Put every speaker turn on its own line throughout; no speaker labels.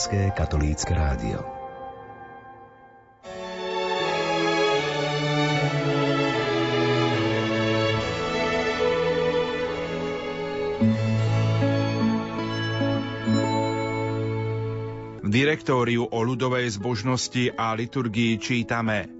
Slovenské katolícke rádio.
V direktóriu o ľudovej zbožnosti a liturgii čítame –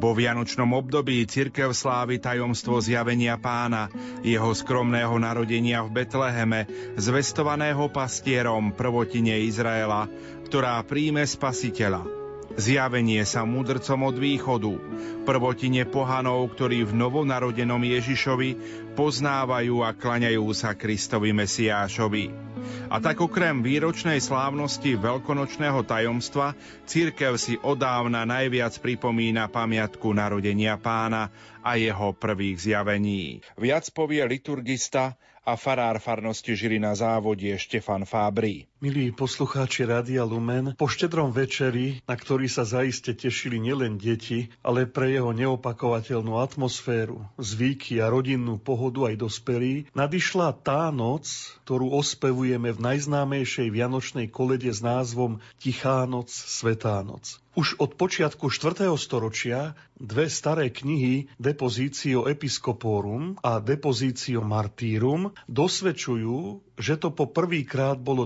vo vianočnom období cirkev slávi tajomstvo zjavenia pána, jeho skromného narodenia v Betleheme, zvestovaného pastierom prvotine Izraela, ktorá príjme spasiteľa. Zjavenie sa mudrcom od východu, prvotine pohanov, ktorí v novonarodenom Ježišovi poznávajú a klaňajú sa Kristovi Mesiášovi. A tak okrem výročnej slávnosti veľkonočného tajomstva, církev si odávna najviac pripomína pamiatku narodenia pána a jeho prvých zjavení. Viac povie liturgista a farár farnosti Žilina závodie Štefan Fábry.
Milí poslucháči Rádia Lumen, po štedrom večeri, na ktorý sa zaiste tešili nielen deti, ale pre jeho neopakovateľnú atmosféru, zvyky a rodinnú pohodu aj dospelí, nadišla tá noc, ktorú ospevujeme v najznámejšej vianočnej kolede s názvom Tichá noc, Svetá noc. Už od počiatku 4. storočia dve staré knihy Depositio Episcoporum a Depositio Martyrum dosvedčujú, že to po prvýkrát bolo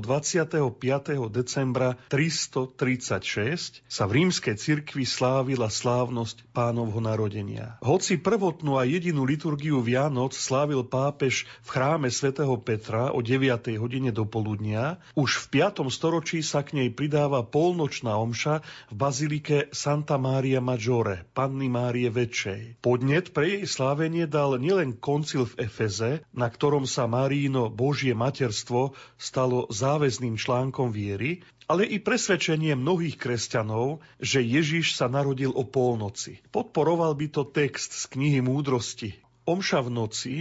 25. decembra 336 sa v rímskej cirkvi slávila slávnosť pánovho narodenia. Hoci prvotnú a jedinú liturgiu Vianoc slávil pápež v chráme svätého Petra o 9. hodine do poludnia, už v 5. storočí sa k nej pridáva polnočná omša v bazilike Santa Maria Maggiore, Panny Márie Väčšej. Podnet pre jej slávenie dal nielen koncil v Efeze, na ktorom sa Maríno Božie mater materstvo stalo záväzným článkom viery, ale i presvedčenie mnohých kresťanov, že Ježiš sa narodil o polnoci. Podporoval by to text z knihy Múdrosti. Omša v noci,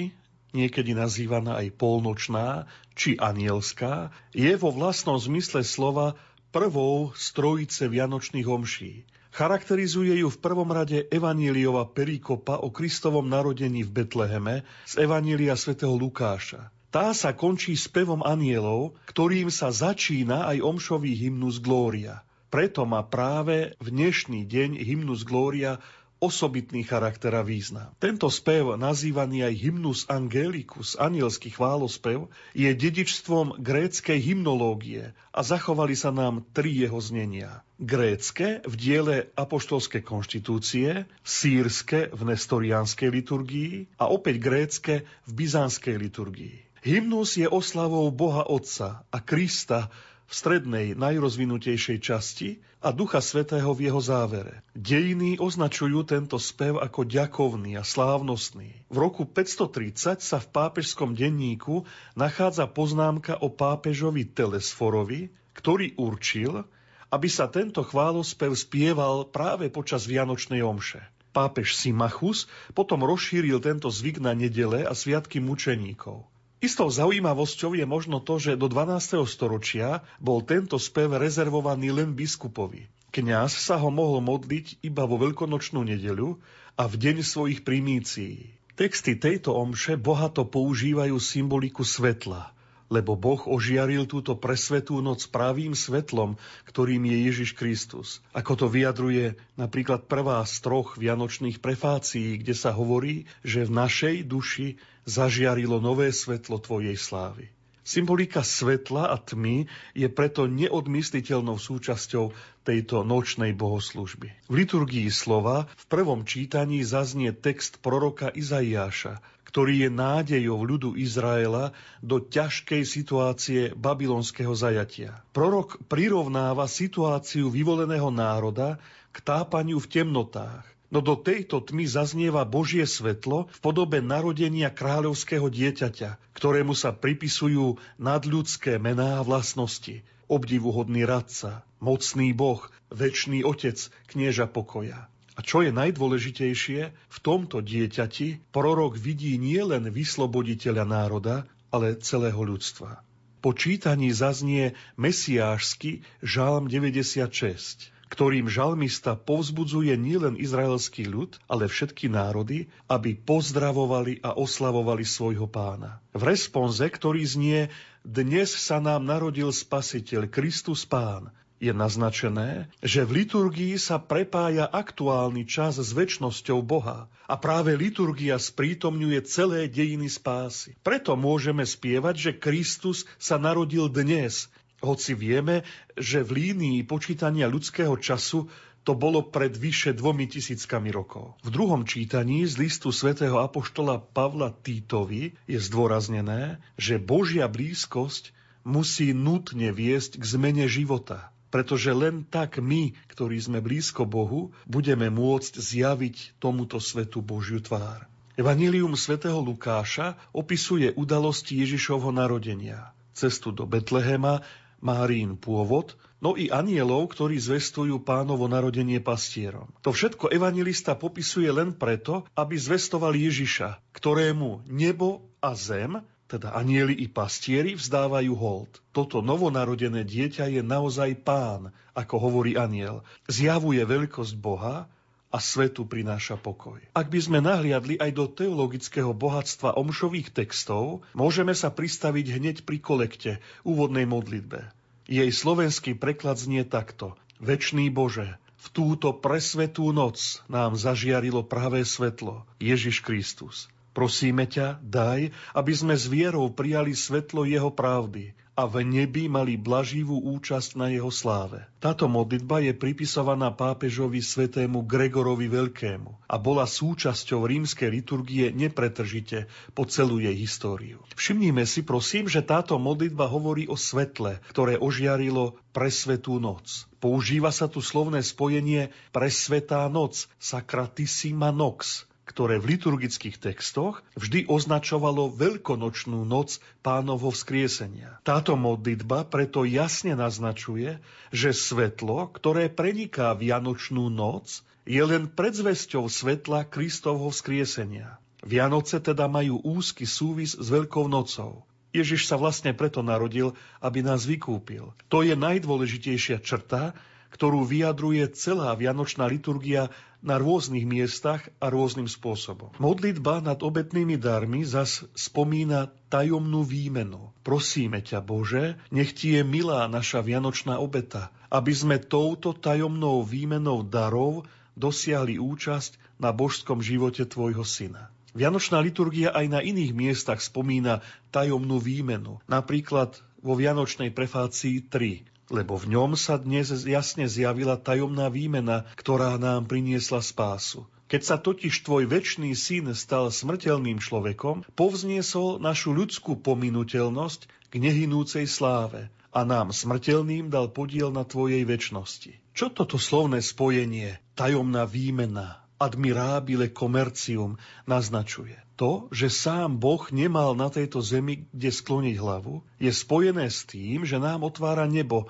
niekedy nazývaná aj polnočná či anielská, je vo vlastnom zmysle slova prvou z trojice vianočných omší. Charakterizuje ju v prvom rade Evaníliova perikopa o Kristovom narodení v Betleheme z Evanília svätého Lukáša. Tá sa končí spevom anielov, ktorým sa začína aj omšový hymnus Glória. Preto má práve v dnešný deň hymnus Glória osobitný charakter a význam. Tento spev, nazývaný aj hymnus angelicus, anielský chválospev, je dedičstvom gréckej hymnológie a zachovali sa nám tri jeho znenia. Grécke v diele apoštolskej konštitúcie, sírske v nestorianskej liturgii a opäť grécke v byzantskej liturgii. Hymnus je oslavou Boha Otca a Krista v strednej, najrozvinutejšej časti a Ducha Svetého v jeho závere. Dejiny označujú tento spev ako ďakovný a slávnostný. V roku 530 sa v pápežskom denníku nachádza poznámka o pápežovi Telesforovi, ktorý určil, aby sa tento chválospev spieval práve počas Vianočnej omše. Pápež Simachus potom rozšíril tento zvyk na nedele a sviatky mučeníkov. Istou zaujímavosťou je možno to, že do 12. storočia bol tento spev rezervovaný len biskupovi. Kňaz sa ho mohol modliť iba vo veľkonočnú nedeľu a v deň svojich primícií. Texty tejto omše bohato používajú symboliku svetla, lebo Boh ožiaril túto presvetú noc pravým svetlom, ktorým je Ježiš Kristus. Ako to vyjadruje napríklad prvá z troch vianočných prefácií, kde sa hovorí, že v našej duši zažiarilo nové svetlo Tvojej slávy. Symbolika svetla a tmy je preto neodmysliteľnou súčasťou tejto nočnej bohoslužby. V liturgii slova v prvom čítaní zaznie text proroka Izaiáša, ktorý je nádejou ľudu Izraela do ťažkej situácie babylonského zajatia. Prorok prirovnáva situáciu vyvoleného národa k tápaniu v temnotách No do tejto tmy zaznieva Božie svetlo v podobe narodenia kráľovského dieťaťa, ktorému sa pripisujú nadľudské mená a vlastnosti. Obdivuhodný radca, mocný boh, väčší otec, knieža pokoja. A čo je najdôležitejšie, v tomto dieťati prorok vidí nielen vysloboditeľa národa, ale celého ľudstva. Po čítaní zaznie mesiášsky žálm 96. ktorým žalmista povzbudzuje nielen izraelský ľud, ale všetky národy, aby pozdravovali a oslavovali svojho pána. V responze, ktorý znie Dnes sa nám narodil Spasiteľ, Kristus Pán, je naznačené, že v liturgii sa prepája aktuálny čas s väčnosťou Boha a práve liturgia sprítomňuje celé dejiny spásy. Preto môžeme spievať, že Kristus sa narodil dnes, hoci vieme, že v línii počítania ľudského času to bolo pred vyše dvomi tisíckami rokov. V druhom čítaní z listu svätého apoštola Pavla Týtovi je zdôraznené, že Božia blízkosť musí nutne viesť k zmene života pretože len tak my, ktorí sme blízko Bohu, budeme môcť zjaviť tomuto svetu Božiu tvár. Evangelium svätého Lukáša opisuje udalosti Ježišovho narodenia, cestu do Betlehema, Márín pôvod, no i anielov, ktorí zvestujú pánovo narodenie pastierom. To všetko evangelista popisuje len preto, aby zvestoval Ježiša, ktorému nebo a zem teda anieli i pastieri, vzdávajú hold. Toto novonarodené dieťa je naozaj pán, ako hovorí aniel. Zjavuje veľkosť Boha a svetu prináša pokoj. Ak by sme nahliadli aj do teologického bohatstva omšových textov, môžeme sa pristaviť hneď pri kolekte, úvodnej modlitbe. Jej slovenský preklad znie takto. Večný Bože, v túto presvetú noc nám zažiarilo pravé svetlo, Ježiš Kristus. Prosíme ťa, daj, aby sme s vierou prijali svetlo jeho pravdy a v nebi mali blaživú účasť na jeho sláve. Táto modlitba je pripisovaná pápežovi svetému Gregorovi Veľkému a bola súčasťou rímskej liturgie nepretržite po celú jej históriu. Všimnime si prosím, že táto modlitba hovorí o svetle, ktoré ožiarilo presvetú noc. Používa sa tu slovné spojenie presvetá noc, sacratissima nox, ktoré v liturgických textoch vždy označovalo veľkonočnú noc pánovho vzkriesenia. Táto modlitba preto jasne naznačuje, že svetlo, ktoré preniká Vianočnú noc, je len predzvesťou svetla Kristovho vzkriesenia. Vianoce teda majú úzky súvis s Veľkou nocou. Ježiš sa vlastne preto narodil, aby nás vykúpil. To je najdôležitejšia črta, ktorú vyjadruje celá vianočná liturgia na rôznych miestach a rôznym spôsobom. Modlitba nad obetnými darmi zas spomína tajomnú výmenu. Prosíme ťa, Bože, nech ti je milá naša vianočná obeta, aby sme touto tajomnou výmenou darov dosiahli účasť na božskom živote Tvojho Syna. Vianočná liturgia aj na iných miestach spomína tajomnú výmenu, napríklad vo Vianočnej prefácii 3 lebo v ňom sa dnes jasne zjavila tajomná výmena, ktorá nám priniesla spásu. Keď sa totiž tvoj väčší syn stal smrteľným človekom, povzniesol našu ľudskú pominuteľnosť k nehynúcej sláve a nám smrteľným dal podiel na tvojej väčšnosti. Čo toto slovné spojenie, tajomná výmena, admirabile komercium naznačuje. To, že sám Boh nemal na tejto zemi kde skloniť hlavu, je spojené s tým, že nám otvára nebo,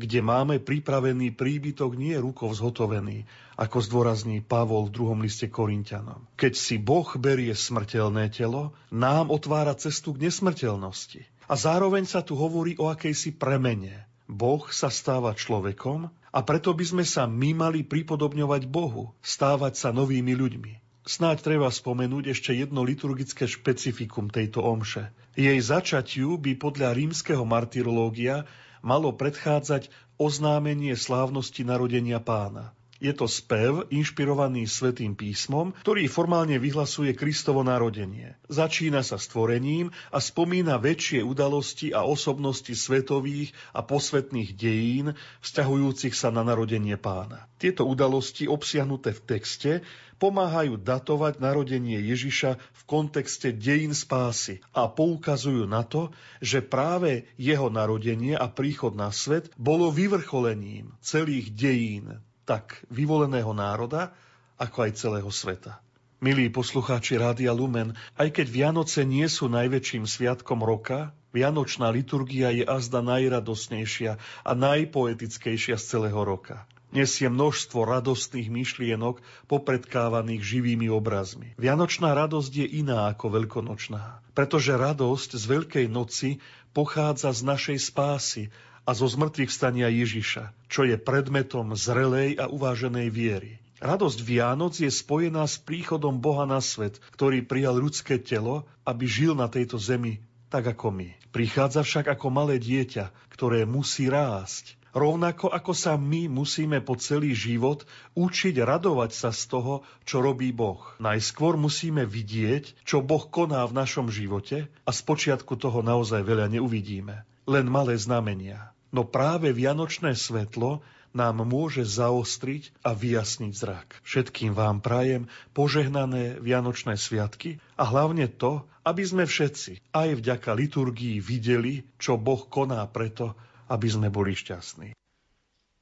kde máme pripravený príbytok nie rukou zhotovený, ako zdôrazní Pavol v druhom liste Korintianom. Keď si Boh berie smrteľné telo, nám otvára cestu k nesmrteľnosti. A zároveň sa tu hovorí o akejsi premene. Boh sa stáva človekom a preto by sme sa my mali pripodobňovať Bohu, stávať sa novými ľuďmi. Snáď treba spomenúť ešte jedno liturgické špecifikum tejto omše. Jej začatiu by podľa rímskeho martyrológia malo predchádzať oznámenie slávnosti narodenia pána. Je to spev inšpirovaný Svetým písmom, ktorý formálne vyhlasuje Kristovo narodenie. Začína sa stvorením a spomína väčšie udalosti a osobnosti svetových a posvetných dejín vzťahujúcich sa na narodenie pána. Tieto udalosti obsiahnuté v texte pomáhajú datovať narodenie Ježiša v kontexte dejín spásy a poukazujú na to, že práve jeho narodenie a príchod na svet bolo vyvrcholením celých dejín tak vyvoleného národa, ako aj celého sveta. Milí poslucháči Rádia Lumen, aj keď Vianoce nie sú najväčším sviatkom roka, Vianočná liturgia je azda najradosnejšia a najpoetickejšia z celého roka. Nesie množstvo radostných myšlienok popredkávaných živými obrazmi. Vianočná radosť je iná ako veľkonočná, pretože radosť z Veľkej noci pochádza z našej spásy a zo zmrtvých stania Ježiša, čo je predmetom zrelej a uváženej viery. Radosť Vianoc je spojená s príchodom Boha na svet, ktorý prijal ľudské telo, aby žil na tejto zemi tak ako my. Prichádza však ako malé dieťa, ktoré musí rásť. Rovnako ako sa my musíme po celý život učiť radovať sa z toho, čo robí Boh. Najskôr musíme vidieť, čo Boh koná v našom živote a z počiatku toho naozaj veľa neuvidíme. Len malé znamenia. No práve vianočné svetlo nám môže zaostriť a vyjasniť zrak. Všetkým vám prajem požehnané Vianočné sviatky a hlavne to, aby sme všetci aj vďaka liturgii videli, čo Boh koná preto, aby sme boli šťastní.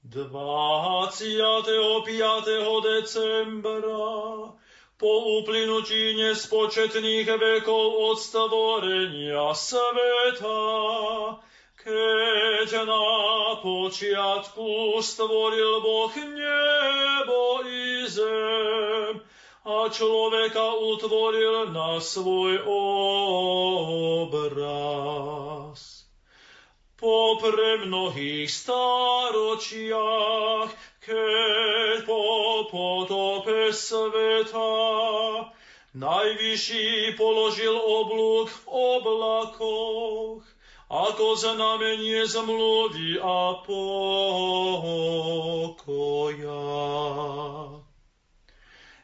25. decembra po uplynutí nespočetných vekov od stvorenia sveta keď na počiatku stvoril Boh nebo i zem a človeka utvoril na svoj obraz. Po pre mnohých stáročiach, keď po potope sveta najvyšší položil oblúk v oblakoch, ako znamenie zmluvy a pokoja.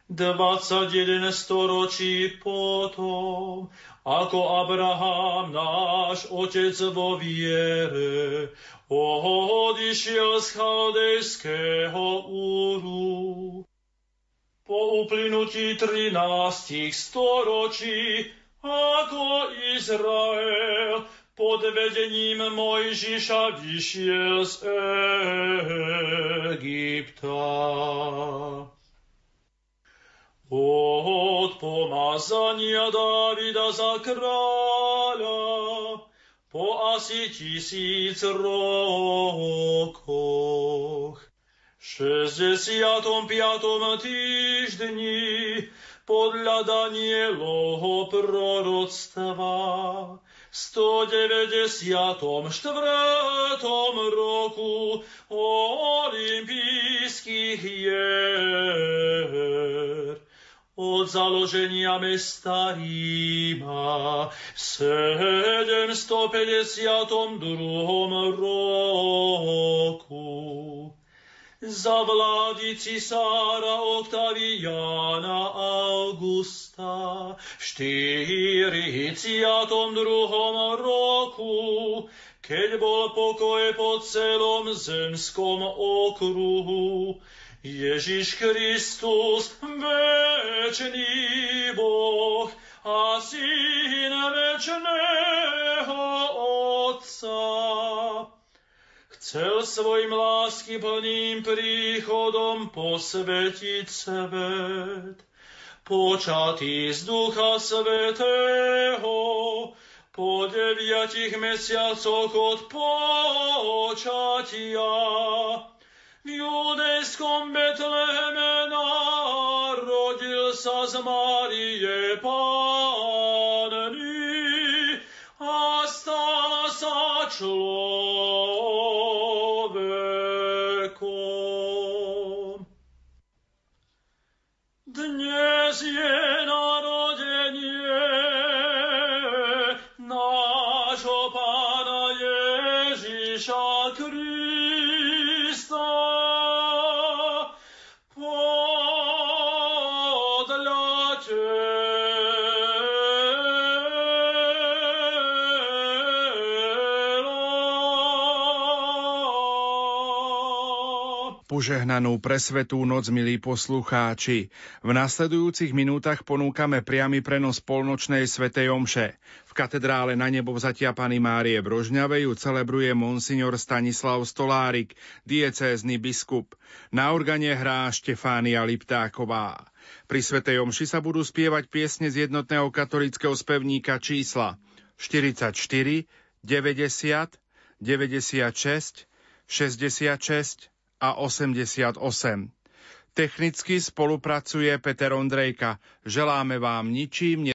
21 storočí potom, ako Abraham, náš otec vo viere, odišiel z chaldejského úru. Po uplynutí 13 storočí, ako Izrael pod vedením Mojžiša vyšiel z Egypta. Od pomazania Davida za kráľa po asi tisíc rokoch. V 65. týždni podľa Danielovho proroctva 194. roku olympijských hier. Od založenia mesta Ríma v 752. roku za vlády cisára Octaviana Augusta v 42. roku, keď bol pokoj po celom zemskom okruhu. Ježiš Kristus, večný Boh a Syn večného Otca, chcel svojim lásky plným príchodom posvetiť svet. Počatý z Ducha Svetého, po deviatich mesiacoch od počatia, v judejskom Betleheme narodil sa z Márie Panny a stal sa človek.
شاكرين Požehnanú presvetú noc, milí poslucháči. V nasledujúcich minútach ponúkame priamy prenos polnočnej svetej omše. V katedrále na nebo vzatia Pany Márie v Rožňave ju celebruje monsignor Stanislav Stolárik, diecézny biskup. Na organe hrá Štefánia Liptáková. Pri svetej omši sa budú spievať piesne z jednotného katolického spevníka čísla 44, 90, 96, 66 a 88. Technicky spolupracuje Peter Ondrejka. Želáme vám ničím